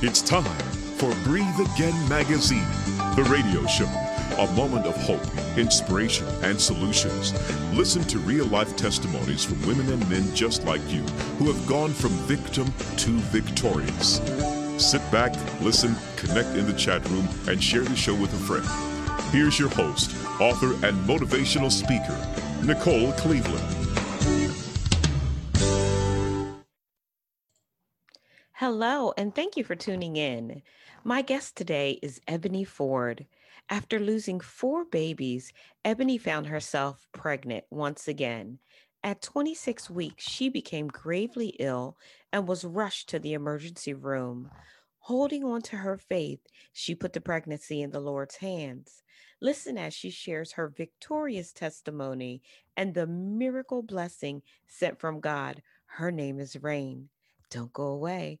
It's time for Breathe Again Magazine, the radio show. A moment of hope, inspiration, and solutions. Listen to real life testimonies from women and men just like you who have gone from victim to victorious. Sit back, listen, connect in the chat room, and share the show with a friend. Here's your host, author, and motivational speaker, Nicole Cleveland. Hello, and thank you for tuning in. My guest today is Ebony Ford. After losing four babies, Ebony found herself pregnant once again. At 26 weeks, she became gravely ill and was rushed to the emergency room. Holding on to her faith, she put the pregnancy in the Lord's hands. Listen as she shares her victorious testimony and the miracle blessing sent from God. Her name is Rain. Don't go away.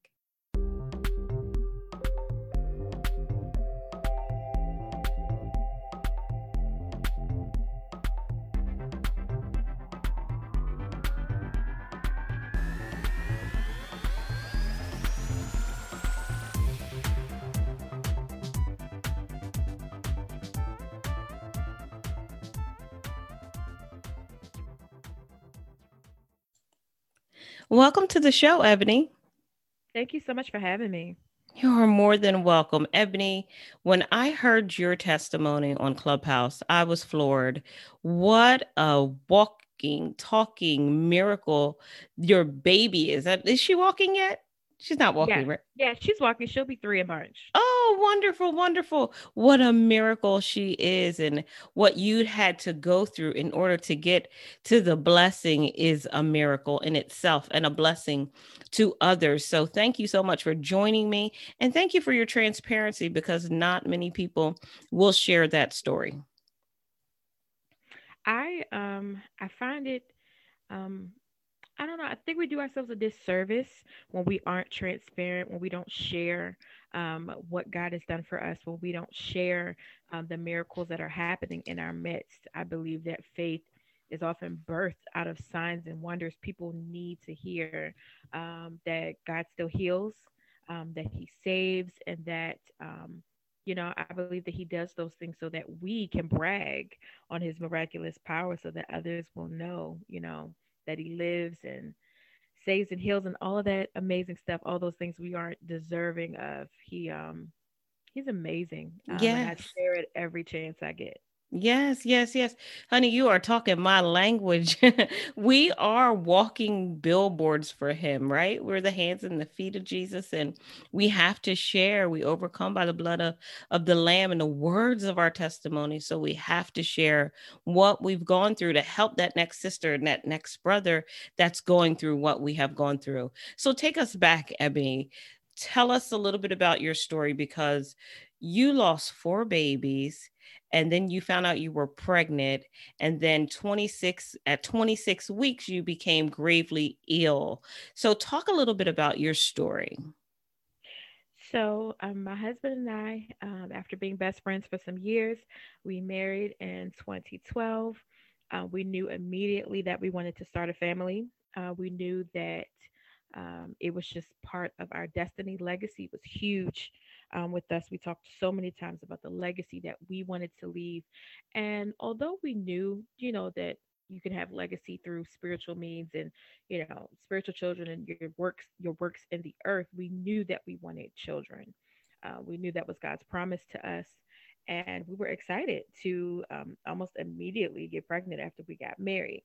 Welcome to the show, Ebony. Thank you so much for having me. You are more than welcome. Ebony, when I heard your testimony on Clubhouse, I was floored. What a walking, talking miracle your baby is. Is she walking yet? She's not walking, yeah. right? Yeah, she's walking. She'll be three in March. Oh, wonderful, wonderful. What a miracle she is. And what you had to go through in order to get to the blessing is a miracle in itself and a blessing to others. So thank you so much for joining me. And thank you for your transparency because not many people will share that story. I um I find it um I don't know. I think we do ourselves a disservice when we aren't transparent, when we don't share um, what God has done for us, when we don't share um, the miracles that are happening in our midst. I believe that faith is often birthed out of signs and wonders. People need to hear um, that God still heals, um, that He saves, and that um, you know, I believe that he does those things so that we can brag on his miraculous power so that others will know, you know, that he lives and saves and heals and all of that amazing stuff all those things we aren't deserving of. He um he's amazing. Um, yes. i share it every chance i get Yes, yes, yes. Honey, you are talking my language. we are walking billboards for him, right? We're the hands and the feet of Jesus, and we have to share. We overcome by the blood of, of the Lamb and the words of our testimony. So we have to share what we've gone through to help that next sister and that next brother that's going through what we have gone through. So take us back, Ebony. Tell us a little bit about your story because you lost four babies and then you found out you were pregnant and then 26 at 26 weeks you became gravely ill. So talk a little bit about your story. So um, my husband and i um, after being best friends for some years we married in 2012 uh, we knew immediately that we wanted to start a family. Uh, we knew that um, it was just part of our destiny legacy was huge um, with us. We talked so many times about the legacy that we wanted to leave. And although we knew, you know, that you can have legacy through spiritual means and you know spiritual children and your works your works in the earth we knew that we wanted children uh, we knew that was god's promise to us and we were excited to um, almost immediately get pregnant after we got married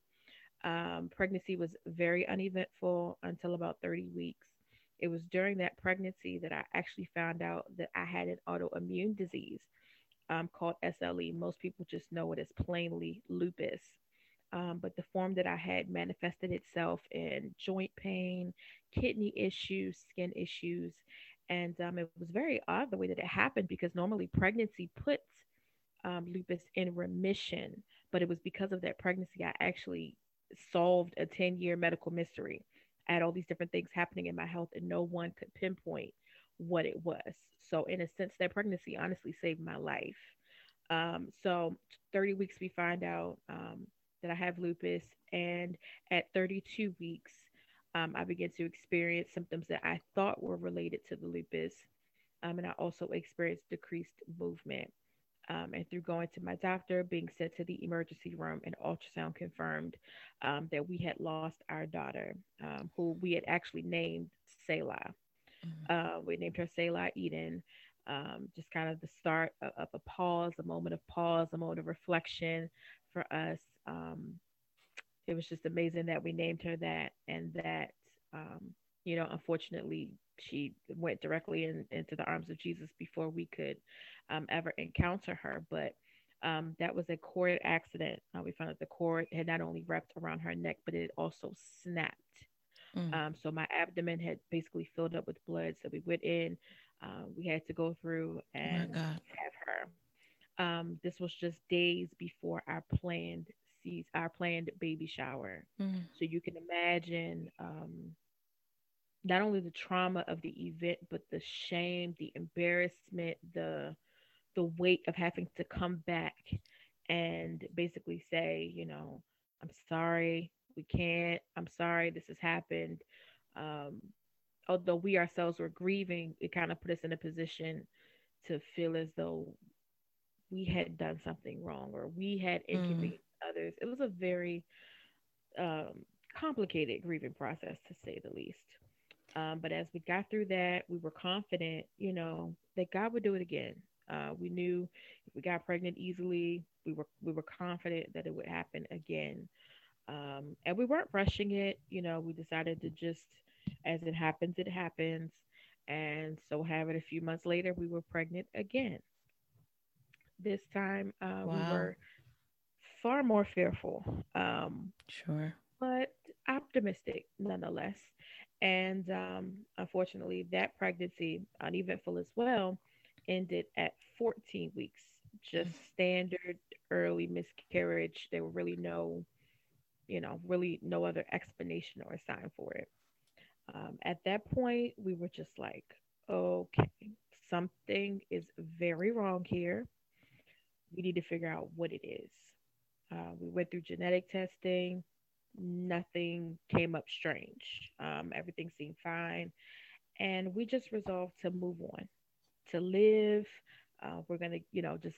um, pregnancy was very uneventful until about 30 weeks it was during that pregnancy that I actually found out that I had an autoimmune disease um, called SLE. Most people just know it as plainly lupus. Um, but the form that I had manifested itself in joint pain, kidney issues, skin issues. And um, it was very odd the way that it happened because normally pregnancy puts um, lupus in remission. But it was because of that pregnancy, I actually solved a 10 year medical mystery. I had all these different things happening in my health, and no one could pinpoint what it was. So, in a sense, that pregnancy honestly saved my life. Um, so, 30 weeks, we find out um, that I have lupus, and at 32 weeks, um, I began to experience symptoms that I thought were related to the lupus. Um, and I also experienced decreased movement. Um, and through going to my doctor, being sent to the emergency room, and ultrasound confirmed um, that we had lost our daughter, um, who we had actually named Selah. Mm-hmm. Uh, we named her Selah Eden. Um, just kind of the start of, of, a pause, a moment of pause, a moment of reflection for us. Um, it was just amazing that we named her that, and that um, you know, unfortunately, she went directly in, into the arms of Jesus before we could um, ever encounter her. But um, that was a cord accident. Uh, we found that the cord had not only wrapped around her neck, but it also snapped. Mm. Um, so my abdomen had basically filled up with blood. So we went in. Uh, we had to go through oh and oh have her. Um, this was just days before our planned sees our planned baby shower. Mm. So you can imagine um, not only the trauma of the event, but the shame, the embarrassment, the the weight of having to come back and basically say, you know, I'm sorry, we can't. I'm sorry, this has happened. Um, although we ourselves were grieving, it kind of put us in a position to feel as though we had done something wrong or we had mm. inconvenienced mm. others. It was a very um, complicated grieving process, to say the least. Um, but as we got through that, we were confident, you know, that God would do it again. Uh, we knew if we got pregnant easily, we were we were confident that it would happen again. Um, and we weren't rushing it. You know, we decided to just, as it happens, it happens. And so, have it a few months later, we were pregnant again. This time, uh, wow. we were far more fearful. Um, sure. But optimistic nonetheless. And um, unfortunately, that pregnancy, uneventful as well, ended at 14 weeks, just mm. standard early miscarriage. There were really no, you know, really no other explanation or sign for it. Um, at that point, we were just like, okay, something is very wrong here. We need to figure out what it is. Uh, we went through genetic testing nothing came up strange. Um, everything seemed fine. And we just resolved to move on, to live. Uh, we're going to, you know, just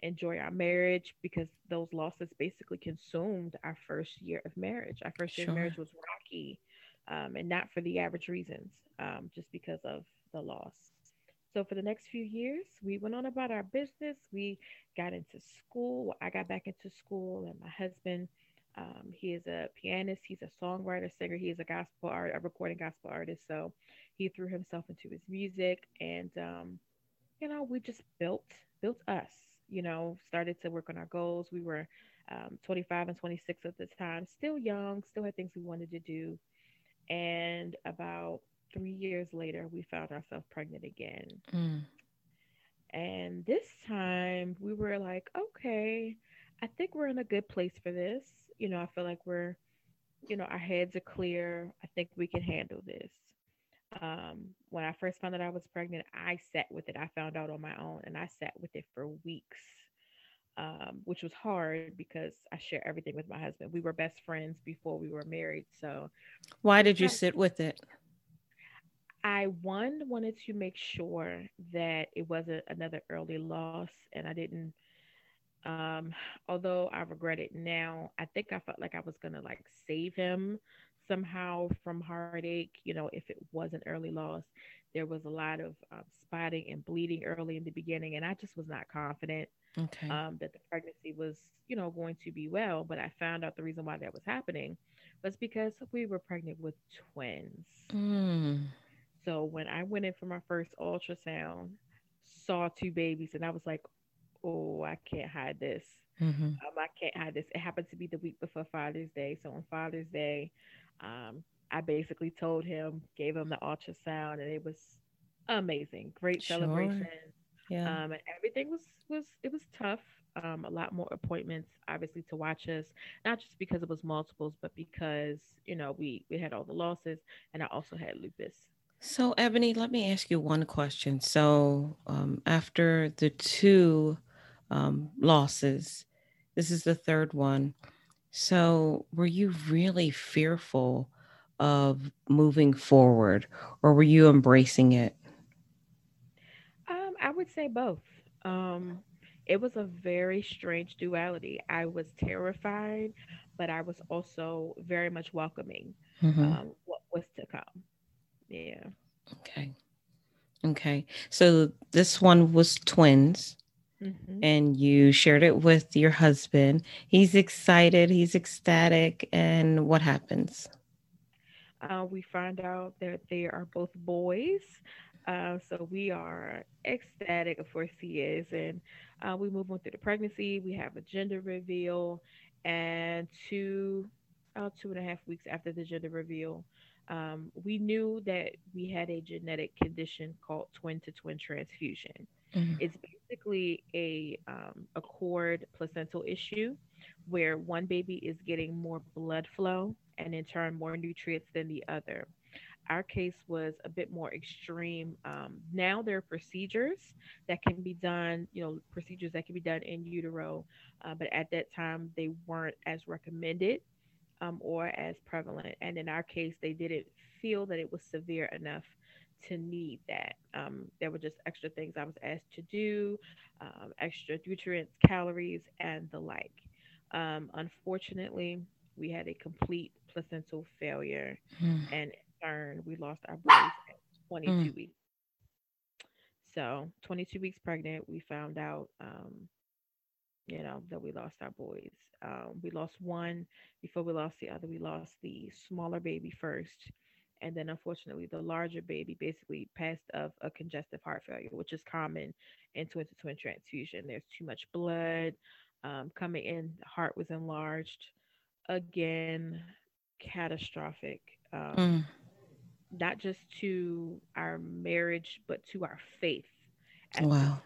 enjoy our marriage because those losses basically consumed our first year of marriage. Our first year sure. of marriage was rocky um, and not for the average reasons, um, just because of the loss. So for the next few years, we went on about our business. We got into school. I got back into school, and my husband um, he is a pianist. He's a songwriter, singer. He is a gospel art, a recording gospel artist. So he threw himself into his music, and um, you know, we just built built us. You know, started to work on our goals. We were um, 25 and 26 at the time, still young, still had things we wanted to do. And about three years later, we found ourselves pregnant again. Mm. And this time, we were like, okay, I think we're in a good place for this you know, I feel like we're, you know, our heads are clear. I think we can handle this. Um, when I first found out I was pregnant, I sat with it. I found out on my own and I sat with it for weeks, um, which was hard because I share everything with my husband. We were best friends before we were married. So, why did you sit with it? I one wanted to make sure that it wasn't another early loss and I didn't um, although I regret it now, I think I felt like I was gonna like save him somehow from heartache. You know, if it was an early loss, there was a lot of um, spotting and bleeding early in the beginning, and I just was not confident okay. um, that the pregnancy was, you know, going to be well. But I found out the reason why that was happening was because we were pregnant with twins. Mm. So when I went in for my first ultrasound, saw two babies, and I was like, oh, I can't hide this. Mm-hmm. Um, I can't hide this. It happened to be the week before Father's Day. So on Father's Day, um, I basically told him, gave him the ultrasound, and it was amazing. Great sure. celebration. Yeah. Um, and everything was was it was tough. Um, a lot more appointments, obviously, to watch us, not just because it was multiples, but because you know we we had all the losses, and I also had lupus. So, Ebony, let me ask you one question. So, um, after the two um, losses. This is the third one. So, were you really fearful of moving forward, or were you embracing it? Um, I would say both. Um, it was a very strange duality. I was terrified, but I was also very much welcoming mm-hmm. um, what was to come. Yeah. Okay. Okay. So this one was twins. Mm-hmm. And you shared it with your husband. He's excited, he's ecstatic. And what happens? Uh, we find out that they are both boys. Uh, so we are ecstatic, of course, he is. And uh, we move on through the pregnancy. We have a gender reveal. And two, two and a half weeks after the gender reveal, um, we knew that we had a genetic condition called twin to twin transfusion. Mm-hmm. It's basically a um, a cord placental issue where one baby is getting more blood flow and in turn more nutrients than the other. Our case was a bit more extreme. Um, now there are procedures that can be done, you know, procedures that can be done in utero, uh, but at that time they weren't as recommended um, or as prevalent. And in our case, they didn't feel that it was severe enough to need that. Um, there were just extra things I was asked to do, um, extra nutrients, calories, and the like. Um, unfortunately, we had a complete placental failure, mm. and in turn, we lost our boys at 22 mm. weeks. So, 22 weeks pregnant, we found out, um, you know, that we lost our boys. Um, we lost one before we lost the other. We lost the smaller baby first and then unfortunately the larger baby basically passed of a congestive heart failure which is common in twin to twin transfusion. There's too much blood um, coming in the heart was enlarged. Again catastrophic um, mm. not just to our marriage but to our faith wow.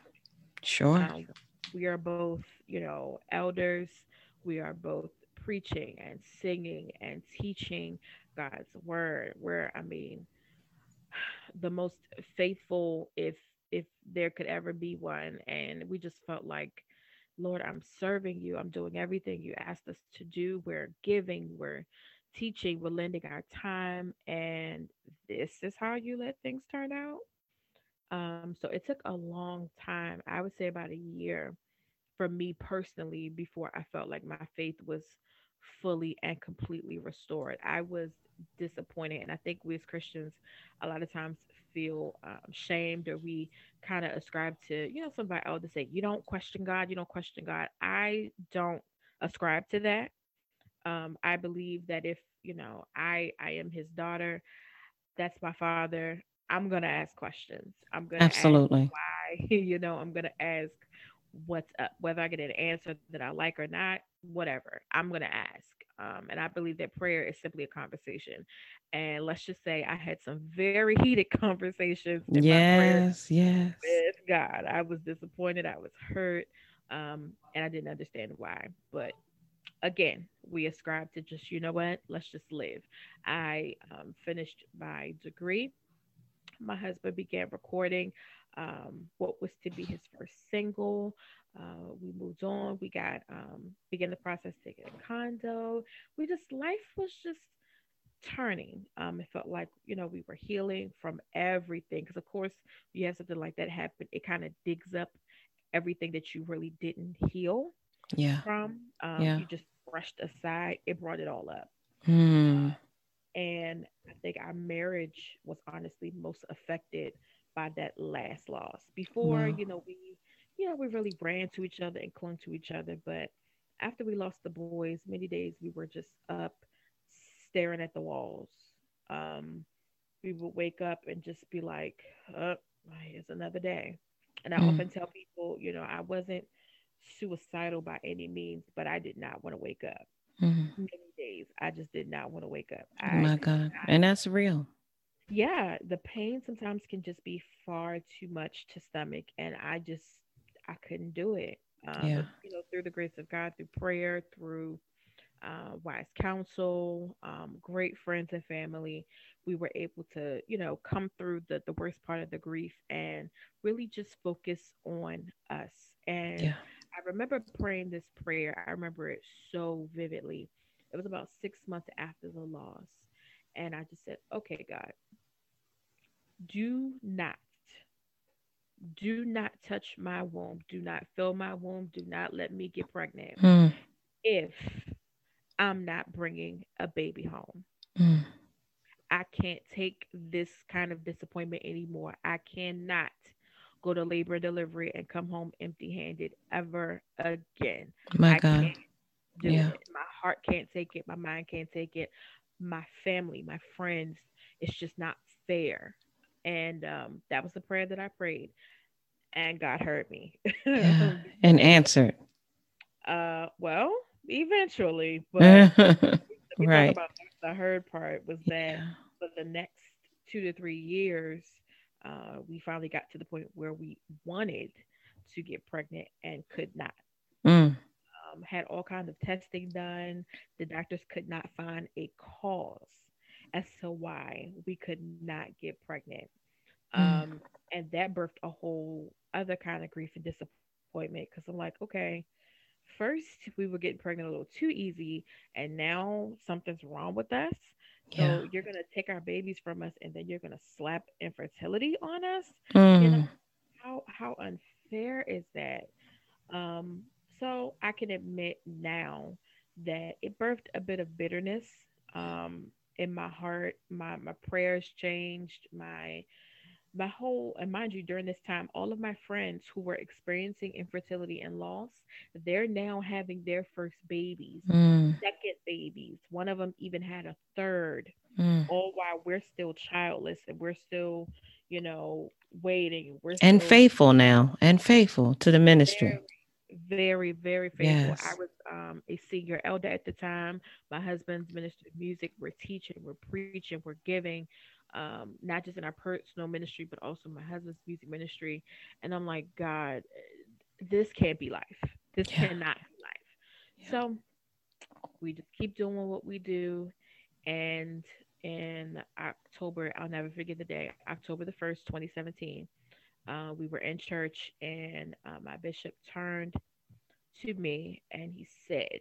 Sure. Um, we are both you know elders. We are both preaching and singing and teaching God's word, where I mean, the most faithful, if if there could ever be one, and we just felt like, Lord, I'm serving you. I'm doing everything you asked us to do. We're giving. We're teaching. We're lending our time, and this is how you let things turn out. Um, so it took a long time. I would say about a year for me personally before I felt like my faith was fully and completely restored. I was disappointed, and I think we as Christians a lot of times feel um, shamed or we kind of ascribe to you know somebody else to say you don't question God, you don't question God. I don't ascribe to that. Um, I believe that if you know I I am His daughter, that's my father. I'm gonna ask questions. I'm gonna absolutely why you know I'm gonna ask what's up, whether I get an answer that I like or not, whatever. I'm going to ask. Um, and I believe that prayer is simply a conversation. And let's just say I had some very heated conversations. yes, yes. With God, I was disappointed. I was hurt, um, and I didn't understand why. But again, we ascribe to just you know what? Let's just live. I um, finished my degree. My husband began recording um, what was to be his first single. Uh, we moved on. We got um, began the process to get a condo. We just life was just turning. Um, it felt like you know we were healing from everything because of course you have something like that happen, it kind of digs up everything that you really didn't heal. Yeah. From um, yeah. you just brushed aside. It brought it all up. Uh, and I think our marriage was honestly most affected by that last loss. Before, wow. you know, we you know, we really ran to each other and clung to each other. But after we lost the boys, many days we were just up staring at the walls. Um, we would wake up and just be like, oh, it's another day. And I mm. often tell people, you know, I wasn't suicidal by any means, but I did not want to wake up. Mm. Many days, I just did not want to wake up. I oh my God. Not, and that's real. Yeah, the pain sometimes can just be far too much to stomach. And I just I couldn't do it. Um, yeah. But, you know, through the grace of God, through prayer, through uh, wise counsel, um, great friends and family, we were able to, you know, come through the, the worst part of the grief and really just focus on us. And yeah. I remember praying this prayer. I remember it so vividly. It was about six months after the loss. And I just said, okay, God, do not, do not touch my womb. Do not fill my womb. Do not let me get pregnant Mm. if I'm not bringing a baby home. Mm. I can't take this kind of disappointment anymore. I cannot go to labor and delivery and come home empty handed ever again. My I God. can't do Yeah. it. My heart can't take it. My mind can't take it. My family, my friends, it's just not fair. And um, that was the prayer that I prayed. And God heard me. Yeah. And answered. uh, well, eventually, but Right. about the heard part was that Yeah. for the next two to three years, uh, we finally got to the point where we wanted to get pregnant and could not. Mm. Um, had all kinds of testing done. The doctors could not find a cause as to why we could not get pregnant. Mm. Um, and that birthed a whole other kind of grief and disappointment because I'm like, okay, first we were getting pregnant a little too easy, and now something's wrong with us. So Yeah. you're gonna take our babies from us, and then you're gonna slap infertility on us. Mm. You know how how unfair is that? Um, so I can admit now that it birthed a bit of bitterness um, in my heart. My my prayers changed. My my whole and mind you, during this time, all of my friends who were experiencing infertility and loss, they're now having their first babies, Mm. second babies. One of them even had a third Mm. all while we're still childless and we're still, you know, waiting. We're And still faithful now, and faithful to the ministry. very, very, very faithful. I was um, a senior elder at the time. My husband's ministry of music. We're teaching, we're preaching, we're giving, um, not just in our personal ministry, but also my husband's music ministry. And I'm like, God, this can't be life. This Yeah. cannot be life. Yeah. So we just keep doing what we do. And in October, I'll never forget the day, October the 1st, 2017, uh, we were in church and uh, my bishop turned to me and he said,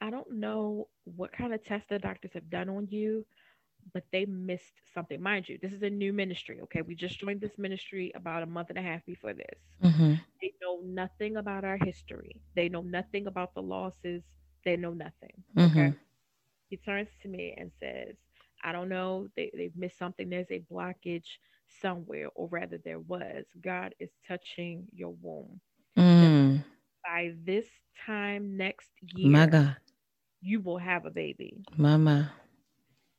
I don't know what kind of test the doctors have done on you, but they missed something. Mind you, this is a new ministry. Okay. We just joined this ministry about a month and a half before this. hmm They know nothing about our history, they know nothing about the losses, they know nothing. hmm Okay. He turns to me and says, I don't know. They, they've missed something. There's a blockage somewhere, or rather, there was. God is touching your womb. Mm. By this time next year, My God. you will have a baby. Mama.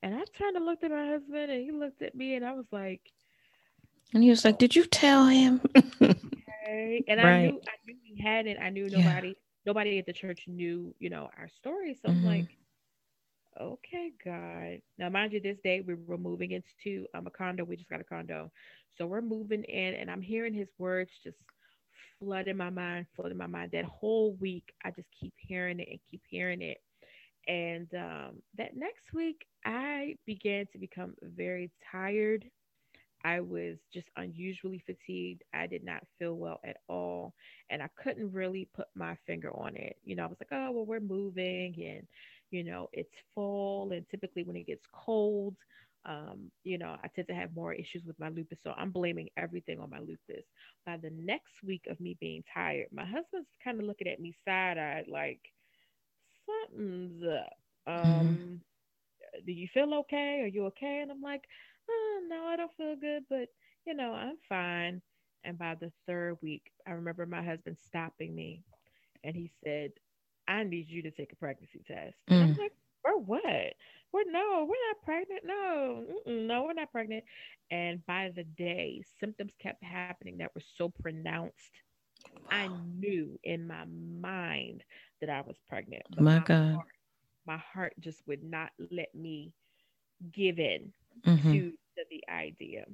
And I turned and looked at my husband, and he looked at me, and I was like, And he was like, Did you tell him? hey. And I knew I knew he hadn't. I knew Yeah. nobody nobody at the church knew, you know, our story. So I'm Mhm. like, okay, God. Now, mind you, this day we were moving into um, a condo. We just got a condo. So we're moving in, and I'm hearing his words just flooding my mind, flooding my mind. That whole week, I just keep hearing it and keep hearing it. And um, that next week, I began to become very tired. I was just unusually fatigued. I did not feel well at all. And I couldn't really put my finger on it. You know, I was like, oh, well, we're moving and, you know, it's fall. And typically when it gets cold, um, you know, I tend to have more issues with my lupus. So I'm blaming everything on my lupus. By the next week of me being tired, my husband's kind of looking at me side eyed, like, something's up. Um, do you feel okay? Are you okay? And I'm like, oh, no, I don't feel good, but you know, I'm fine. And by the third week, I remember my husband stopping me and he said, I need you to take a pregnancy test. And I'm Mm. like, for what? We're no, we're not pregnant. No, no, we're not pregnant. And by the day, symptoms kept happening that were so pronounced. I knew in my mind that I was pregnant. but My God. heart- my heart just would not let me give in Mhm. to, to the idea.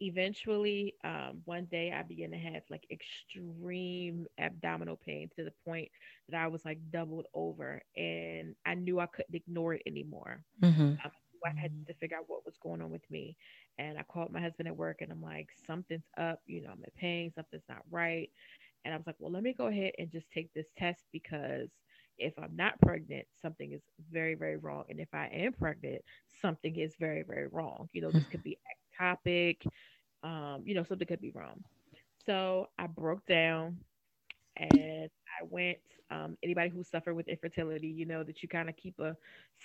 Eventually, um, one day I began to have like extreme abdominal pain to the point that I was like doubled over, and I knew I couldn't ignore it anymore. Mhm. I had to figure out what was going on with me. And I called my husband at work and I'm like, something's up, you know, I'm in pain, something's not right. And I was like, well, let me go ahead and just take this test because if I'm not pregnant, something is very, very wrong. And if I am pregnant, something is very, very wrong. You know, this could be ectopic, um, you know, something could be wrong. So I broke down and I went. Um, anybody who suffered with infertility, you know that you kind of keep a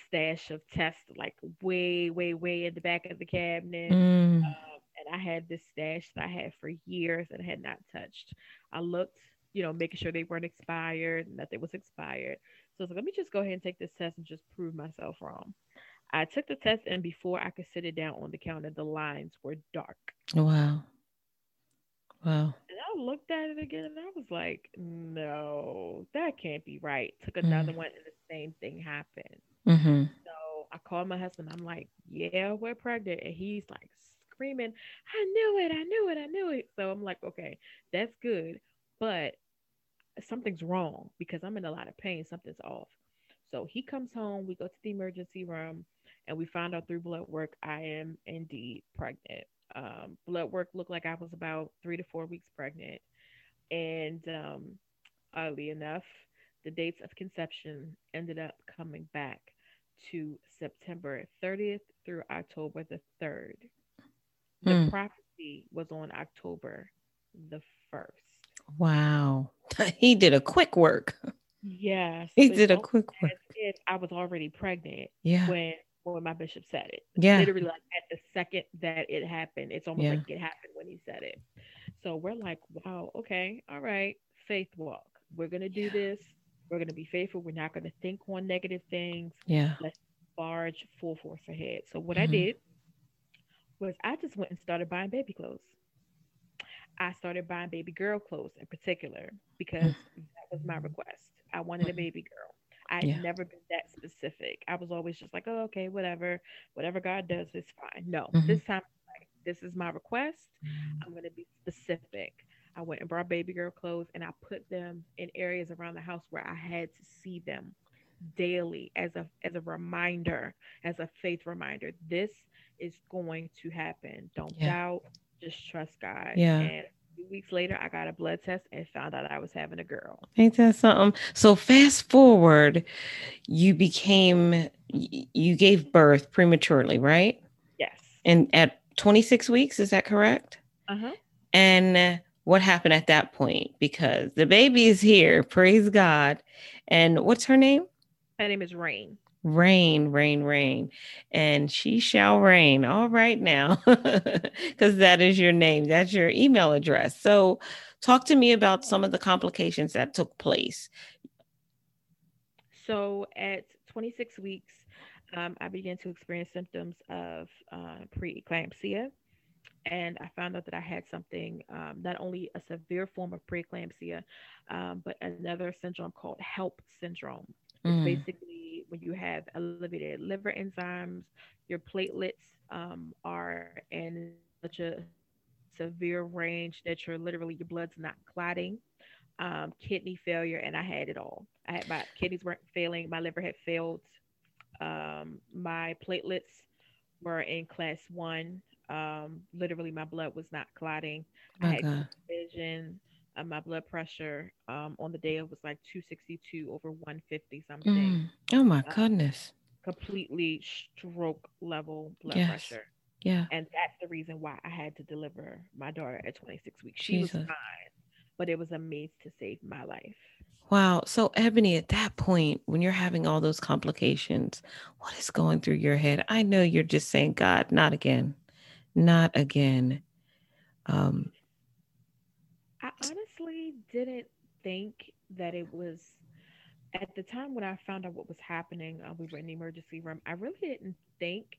stash of tests like way, way, way in the back of the cabinet. Mm. Um, and I had this stash that I had for years and had not touched. I looked, you know, making sure they weren't expired, nothing was expired. So I was like, let me just go ahead and take this test and just prove myself wrong. I took the test, and before I could sit it down on the counter, the lines were dark. Wow. Wow. And I looked at it again and I was like, no, that can't be right. Took another mm. one and the same thing happened. Mm-hmm. So I called my husband. I'm like, yeah, we're pregnant. And he's like screaming, I knew it, I knew it, I knew it. So I'm like, okay, that's good. But something's wrong because I'm in a lot of pain. Something's off. So he comes home. We go to the emergency room and we found out through blood work I am indeed pregnant um, blood work looked like I was about three to four weeks pregnant. And um, oddly enough, the dates of conception ended up coming back to September 30th through October the 3rd. The mm. prophecy was on October the 1st. Wow. he did a quick work. Yes. He did a quick work. I was already pregnant yeah. when when my bishop said it. Yeah. Literally like at the second that it happened. It's almost yeah. like it happened when he said it. So we're like, wow, okay, all right, faith walk. We're gonna do yeah. this. We're gonna be faithful. We're not gonna think on negative things. Yeah. Let's barge full force ahead. So what mm-hmm. I did was I just went and started buying baby clothes. I started buying baby girl clothes in particular because that was my request. I wanted a mm-hmm. baby girl. I yeah. never been that specific. I was always just like, oh, okay, whatever, whatever God does is fine. No, mm-hmm. this time, like, this is my request. I'm going to be specific. I went and brought baby girl clothes and I put them in areas around the house where I had to see them daily as a as a reminder, as a faith reminder. This is going to happen. Don't yeah. doubt. Just trust God. Yeah. And few weeks later, I got a blood test and found out I was having a girl. Ain't that something? So fast forward, you became, you gave birth prematurely, right? Yes. And at 26 weeks, is that correct? Uh huh. And what happened at that point? Because the baby is here, praise God. And what's her name? Her name is Rain rain, rain, rain, and she shall reign. All right now, because that is your name, that's your email address. So, talk to me about some of the complications that took place. So, at 26 weeks, um, I began to experience symptoms of uh, preeclampsia. And I found out that I had something, um, not only a severe form of preeclampsia, um, but another syndrome called HELLP syndrome. It's mm. basically when you have elevated liver enzymes, your platelets um, are in such a severe range that you're literally your blood's not clotting, um, kidney failure, and I had it all. I had my kidneys weren't failing, my liver had failed, um, my platelets were in class one. Um, literally, my blood was not clotting. I had vision uh, my blood pressure um, on the day it was like 262 over 150 something. Mm. Oh my uh, goodness. Completely stroke level blood yes. pressure. Yeah. And that's the reason why I had to deliver my daughter at 26 weeks. She Jesus. was fine, but it was a means to save my life. Wow. So, Ebony, at that point, when you're having all those complications, what is going through your head? I know you're just saying, God, not again, not again. Um, honestly didn't think that it was at the time when I found out what was happening. Uh, we were in the emergency room. I really didn't think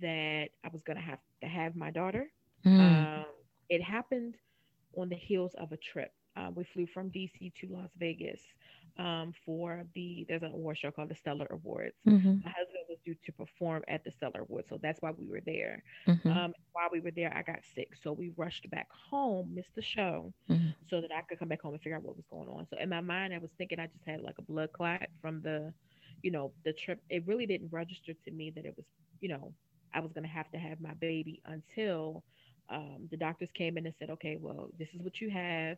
that I was going to have to have my daughter. Mm. Um, it happened on the heels of a trip. Uh, we flew from DC to Las Vegas um, for the there's an award show called the Stellar Awards. Mm-hmm. My husband was due to perform at the Stellar Awards, so that's why we were there. Mm-hmm. Um, while we were there, I got sick, so we rushed back home, missed the show, mm-hmm. so that I could come back home and figure out what was going on. So in my mind, I was thinking I just had like a blood clot from the, you know, the trip. It really didn't register to me that it was, you know, I was gonna have to have my baby until um, the doctors came in and said, okay, well, this is what you have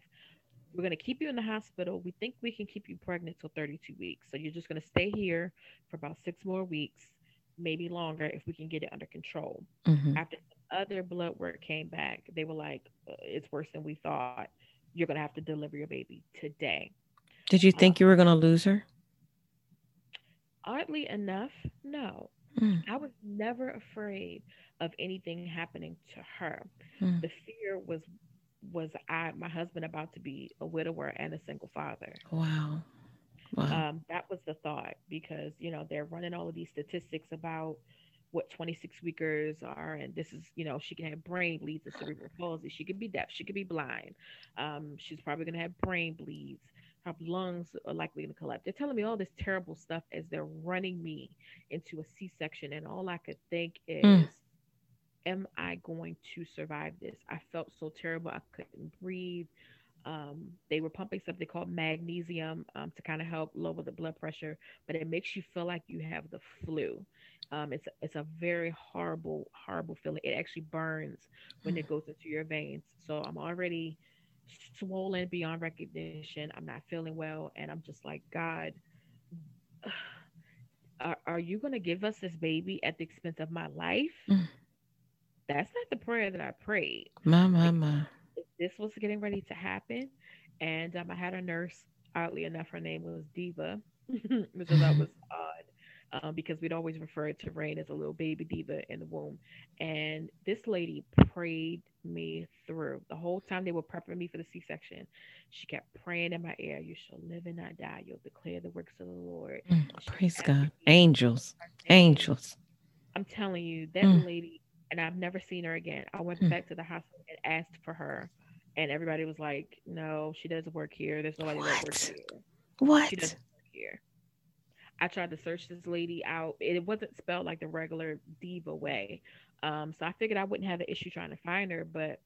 we're going to keep you in the hospital. We think we can keep you pregnant till 32 weeks. So you're just going to stay here for about six more weeks, maybe longer if we can get it under control. Mm-hmm. After other blood work came back, they were like, uh, it's worse than we thought. You're going to have to deliver your baby today. Did you think um, you were going to lose her? Oddly enough, no. Mm. I was never afraid of anything happening to her. Mm. The fear was was I my husband about to be a widower and a single father. Wow. Wow. Um, that was the thought because you know they're running all of these statistics about what 26 weekers are, and this is you know she can have brain bleeds and cerebral palsy. She could be deaf. She could be blind. Um, she's probably going to have brain bleeds. Her lungs are likely going to collapse. They're telling me all this terrible stuff as they're running me into a C-section, and all I could think is. Mm am I going to survive this? I felt so terrible. I couldn't breathe. Um, they were pumping something called magnesium um, to kind of help lower the blood pressure, but it makes you feel like you have the flu. Um, it's it's a very horrible, horrible feeling. It actually burns when it goes into your veins. So I'm already swollen beyond recognition. I'm not feeling well, and I'm just like, God, are, are you going to give us this baby at the expense of my life? That's not the prayer that I prayed. My, my, my. This was getting ready to happen. And um, I had a nurse, oddly enough, her name was Diva, which I thought was odd um, because we'd always referred to Rain as a little baby diva in the womb. And this lady prayed me through the whole time they were prepping me for the C section. She kept praying in my ear, You shall live and not die. You'll declare the works of the Lord. Mm, praise God. Angels. Angels. I'm telling you, that mm. lady and I've never seen her again. I went hmm. back to the hospital and asked for her, and everybody was like, "No, she doesn't work here. There's nobody what? that works here. What? She doesn't work here." I tried to search this lady out. It wasn't spelled like the regular diva way, um, so I figured I wouldn't have an issue trying to find her, but.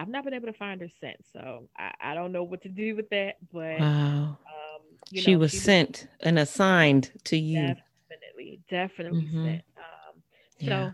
I've not been able to find her since, so I, I don't know what to do with that. But wow, um, she know, was she sent was, and assigned to you. Definitely, definitely mm-hmm. sent. Um, so yeah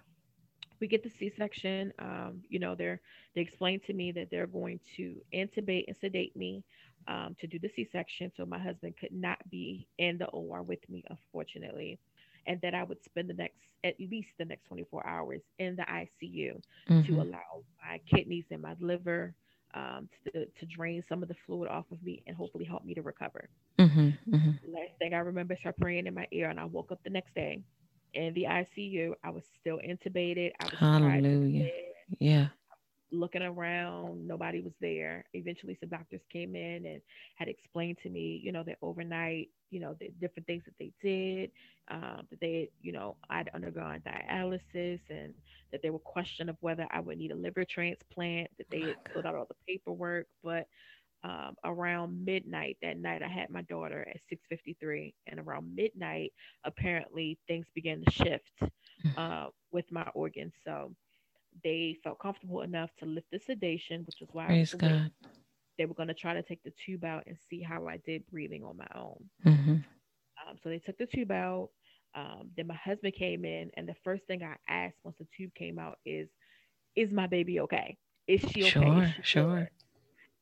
we get the C-section, um, you know, they're they explained to me that they're going to intubate and sedate me um, to do the C-section, so my husband could not be in the OR with me, unfortunately, and that I would spend the next at least the next 24 hours in the ICU mm-hmm. to allow my kidneys and my liver um, to, to drain some of the fluid off of me and hopefully help me to recover. Mm-hmm, mm-hmm. Last thing I remember is her praying in my ear, and I woke up the next day in the ICU. I was still intubated. I was Hallelujah. Yeah. Looking around, nobody was there. Eventually, some doctors came in and had explained to me, you know, that overnight, you know, the different things that they did, um, that they, you know, I'd undergone dialysis and that they were questioning of whether I would need a liver transplant, that they had filled out all the paperwork. But um, around midnight that night i had my daughter at 6.53 and around midnight apparently things began to shift mm. uh, with my organs so they felt comfortable enough to lift the sedation which is why Praise God. they were going to try to take the tube out and see how i did breathing on my own mm-hmm. um, so they took the tube out um, then my husband came in and the first thing i asked once the tube came out is is my baby okay is she okay sure she sure?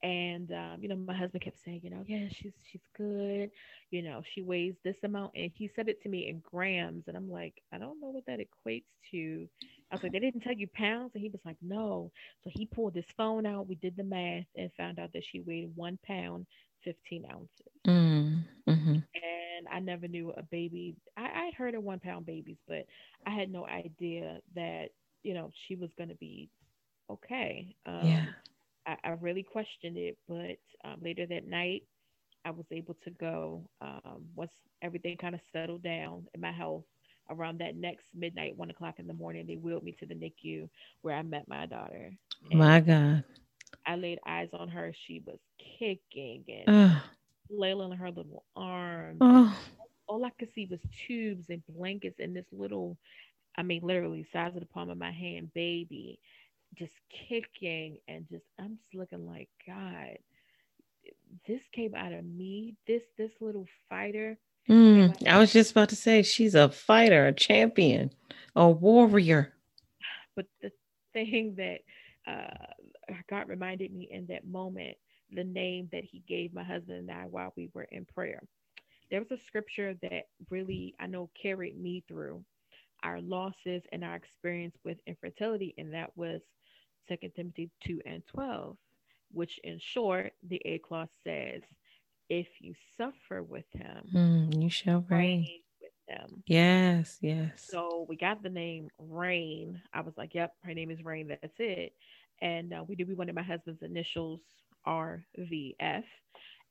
And um, you know my husband kept saying you know yeah she's she's good. You know she weighs this amount. And he said it to me in grams. And i'm like i don't know what that equates to. I was like they didn't tell you pounds? And he was like no. So he pulled his phone out. We did the math and found out that she weighed one pound 15 ounces. Mm, mm-hmm. and i never knew a baby. I i heard of one pound babies but i had no idea that you know she was going to be okay. Um, yeah I, I really questioned it, but um, later that night, I was able to go um, once everything kind of settled down in my health. Around that next midnight, one o'clock in the morning, they wheeled me to the NICU where I met my daughter. And my God. I laid eyes on her. She was kicking and flailing her little arms. Oh. All I could see was tubes and blankets and this little, I mean, literally size of the palm of my hand baby just kicking and just I'm just looking like God. This came out of me. This this little fighter. Mm, I was just about to say she's a fighter, a champion, a warrior. But the thing that uh, God reminded me in that moment the name that he gave my husband and I while we were in prayer. There was a scripture that really I know carried me through our losses and our experience with infertility, and that was Second Timothy 2 and 12, which in short, the A clause says, if you suffer with him, mm, you shall reign with them. Yes, yes. So we got the name Reign. I was like, yep, her name is Reign. That's it. And uh, we did. We wanted my husband's initials RVF,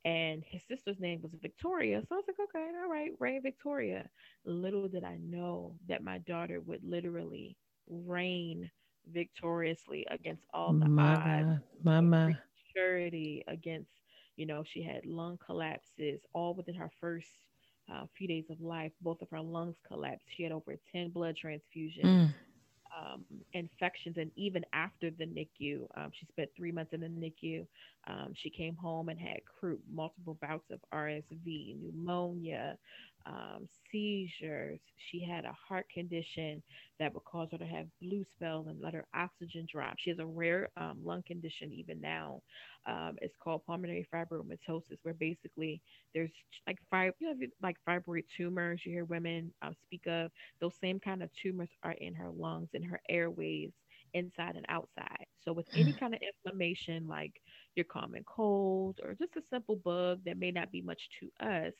and his sister's name was Victoria. So I was like, okay, all right, Reign Victoria. Little did I know that my daughter would literally reign victoriously against all the my odds. God. Mama. Maturity against, you know, she had lung collapses all within her first uh, few days of life. Both of her lungs collapsed. She had over 10 blood transfusions. Mm. Um, infections, and even after the NICU, um, she spent three months in the NICU. Um, she came home and had croup, multiple bouts of RSV, pneumonia, um, seizures. She had a heart condition that would cause her to have blue spells and let her oxygen drop. She has a rare um, lung condition even now. Um, it's called pulmonary fibromatosis, where basically there's like fib- you know, like fibroid tumors. You hear women uh, speak of those same kind of tumors are in her lungs and her airways inside and outside. So with any kind of inflammation, like your common cold or just a simple bug that may not be much to us,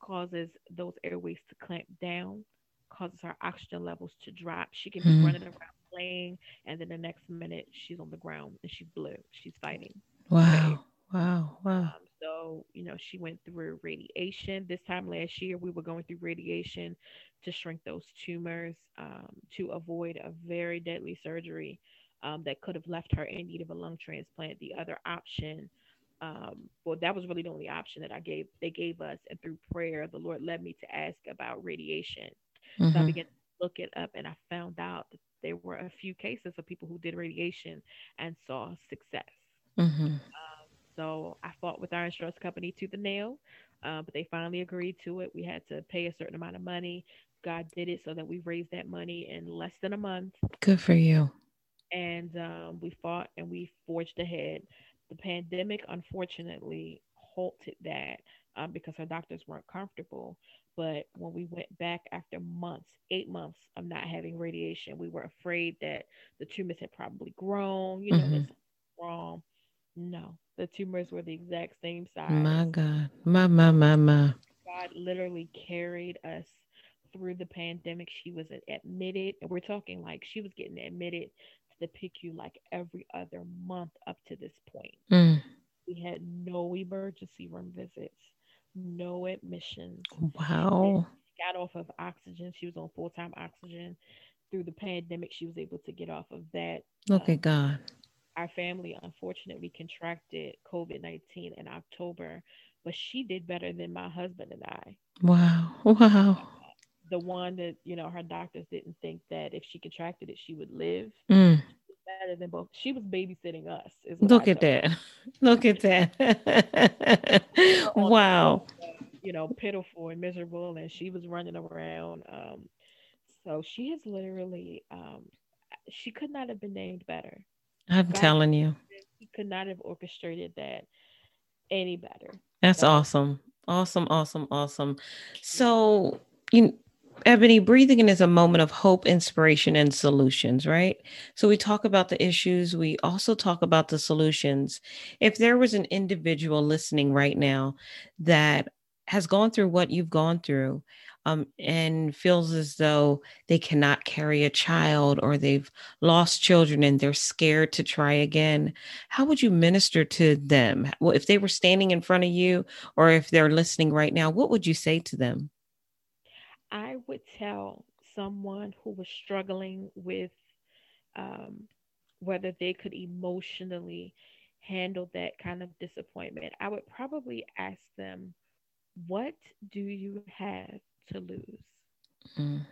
causes those airways to clamp down, causes her oxygen levels to drop. She can be Mhm. running around playing, and then the next minute she's on the ground and she's blue. She's fighting. Wow. Wow. Wow. Um, so, you know, she went through radiation. This time last year, we were going through radiation to shrink those tumors um, to avoid a very deadly surgery um, that could have left her in need of a lung transplant. The other option, um, well, that was really the only option that I gave. They gave us, and through prayer, the Lord led me to ask about radiation. So I Mhm. began to look it up, and I found out that there were a few cases of people who did radiation and saw success. Mhm. So I fought with our insurance company to the nail, uh, but they finally agreed to it. We had to pay a certain amount of money. God did it so that we raised that money in less than a month, Good for you. and um, we fought and we forged ahead. The pandemic, unfortunately, halted that um, because our doctors weren't comfortable. But when we went back after months, eight months of not having radiation, we were afraid that the tumors had probably grown. You know, Mhm. that's wrong. No, the tumors were the exact same size. My God. My, my, my, my. God literally carried us through the pandemic. She was admitted, and we're talking like she was getting admitted to the PICU like every other month up to this point. Mm. We had no emergency room visits, no admissions. Wow. Got off of oxygen. She was on full time oxygen. Through the pandemic, she was able to get off of that. Look Um, at God. our family unfortunately contracted COVID 19 in October, but she did better than my husband and I. Wow. Wow. The one that, you know, her doctors didn't think that if she contracted it, she would live Mm. Better than both. She was babysitting us. is what Look at that. Look at that. wow. You know, pitiful and miserable, and she was running around. Um, so she is literally, um, she could not have been named better. I'm God- telling you. He could not have orchestrated that any better. That's So- awesome. Awesome, awesome, awesome. So, you Ebony, breathing in is a moment of hope, inspiration, and solutions, right? So we talk about the issues, we also talk about the solutions. If there was an individual listening right now that has gone through what you've gone through um, and feels as though they cannot carry a child or they've lost children and they're scared to try again, how would you minister to them? Well, if they were standing in front of you or if they're listening right now, what would you say to them? I would tell someone who was struggling with um, whether they could emotionally handle that kind of disappointment, I would probably ask them, What do you have to lose? Mm,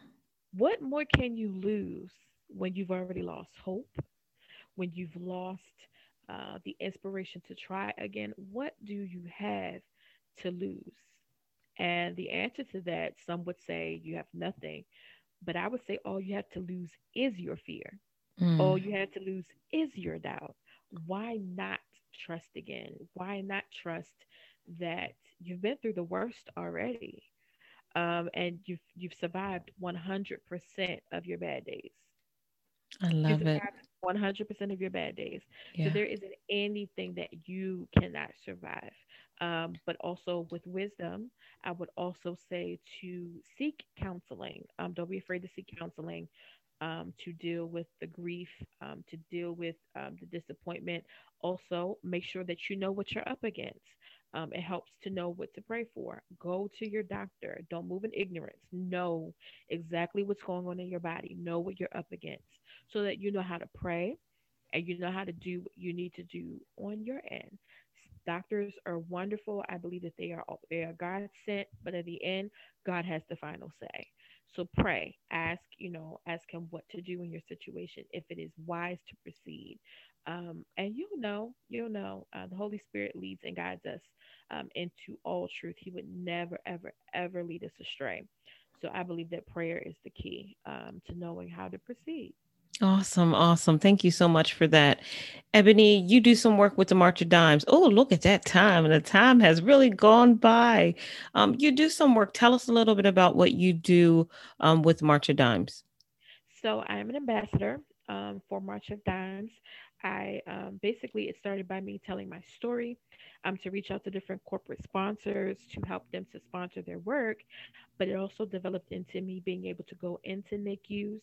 What more can you lose when you've already lost hope? When you've lost uh, the inspiration to try again? What do you have to lose? And the answer to that, some would say you have nothing. But I would say all you have to lose is your fear. mm, All you have to lose is your doubt. Why not trust again? Why not trust that you've been through the worst already? Um, and you've you've survived 100% of your bad days. I love it. 100% of your bad days. Yeah. So there isn't anything that you cannot survive. Um, but also with wisdom, I would also say to seek counseling. Um, don't be afraid to seek counseling um, to deal with the grief, um, to deal with um, the disappointment. Also, make sure that you know what you're up against. Um, it helps to know what to pray for. Go to your doctor. Don't move in ignorance. Know exactly what's going on in your body. Know what you're up against so that you know how to pray and you know how to do what you need to do on your end. Doctors are wonderful. I believe that they are they are God sent, but at the end, God has the final say. So pray, ask, you know, ask him what to do in your situation, if it is wise to proceed. Um, and you'll know, you'll know, uh, the Holy Spirit leads and guides us um, into all truth. He would never, ever, ever lead us astray. So I believe that prayer is the key um, to knowing how to proceed. Awesome. Awesome. Thank you so much for that. Ebony, you do some work with the March of Dimes. Oh, look at that time. And the time has really gone by. Um, you do some work. Tell us a little bit about what you do um, with March of Dimes. So I'm an ambassador um, for March of Dimes. I um, basically, it started by me telling my story um, to reach out to different corporate sponsors to help them to sponsor their work. But it also developed into me being able to go into NICUs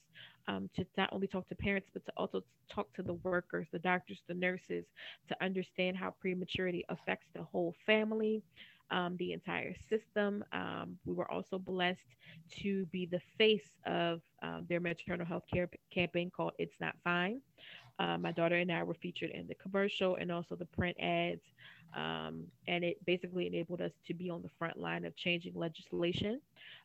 um, to not only talk to parents, but to also talk to the workers, the doctors, the nurses, to understand how prematurity affects the whole family. Um, the entire system. Um, we were also blessed to be the face of um, their maternal health care campaign called It's Not Fine. Uh, my daughter and I were featured in the commercial and also the print ads um, and it basically enabled us to be on the front line of changing legislation.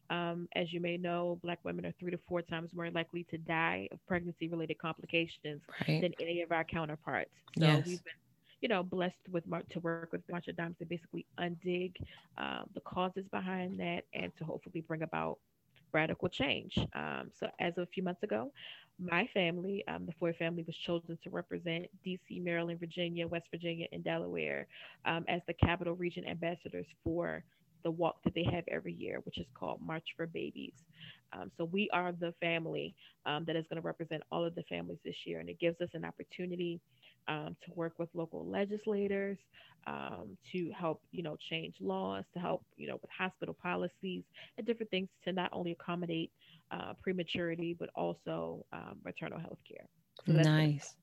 Um, as you may know, Black women are three to four times more likely to die of pregnancy related complications right. than any of our counterparts. So yes. we've been you know, blessed with to work with March of Dimes to basically undig uh, the causes behind that and to hopefully bring about radical change. Um, so, as of a few months ago, my family, um, the Ford family, was chosen to represent DC, Maryland, Virginia, West Virginia, and Delaware um, as the capital region ambassadors for the walk that they have every year, which is called March for Babies. Um, so we are the family um, that is going to represent all of the families this year, and it gives us an opportunity um, to work with local legislators, um, to help, you know, change laws, to help, you know, with hospital policies and different things to not only accommodate uh, prematurity, but also um, maternal health care. So nice.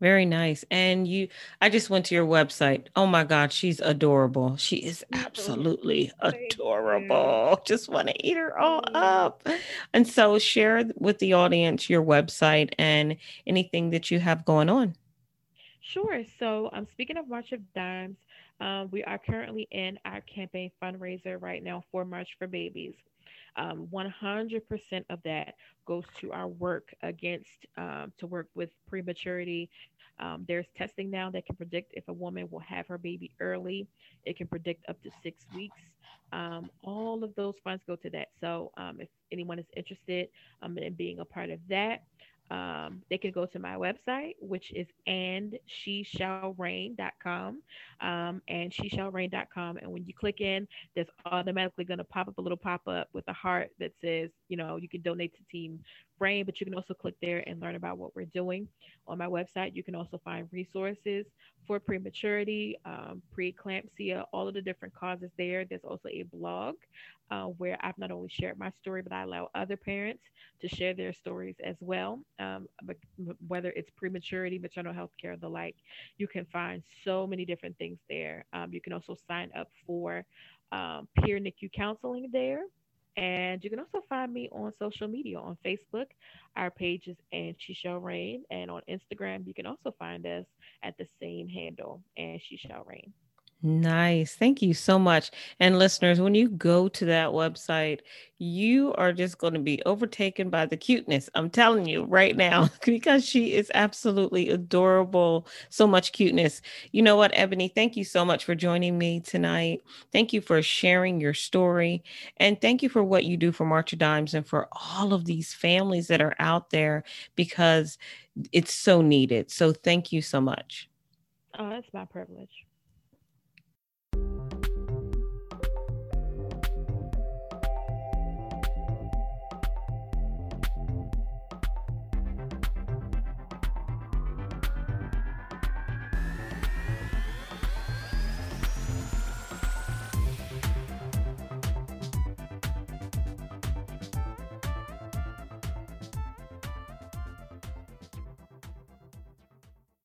Very nice. And you, I just went to your website. Oh my God, she's adorable. She is absolutely adorable. Just want to eat her all up. And so, share with the audience your website and anything that you have going on. Sure. So, um, speaking of March of Dimes. Um, we are currently in our campaign fundraiser right now for March for Babies. Um, 100% of that goes to our work against um, to work with prematurity. Um, there's testing now that can predict if a woman will have her baby early. It can predict up to six weeks. Um, all of those funds go to that. So um, if anyone is interested um, in being a part of that, um, they can go to my website, which is and she shall reign.com. Um, and she shall reign.com. And when you click in, there's automatically going to pop up a little pop up with a heart that says, you know, you can donate to Team Reign, but you can also click there and learn about what we're doing. On my website, you can also find resources for prematurity, um, preeclampsia, all of the different causes there. There's also a blog uh, where I've not only shared my story, but I allow other parents to share their stories as well. Um, but whether it's prematurity, maternal health care, the like, you can find so many different things there. Um, you can also sign up for um, peer NICU counseling there. And you can also find me on social media on Facebook. Our page is and she shall reign. And on Instagram, you can also find us at the same handle and she shall reign. Nice. Thank you so much. And listeners, when you go to that website, you are just going to be overtaken by the cuteness. I'm telling you right now, because she is absolutely adorable. So much cuteness. You know what, Ebony? Thank you so much for joining me tonight. Thank you for sharing your story. And thank you for what you do for March of Dimes and for all of these families that are out there because it's so needed. So thank you so much. Oh, that's my privilege.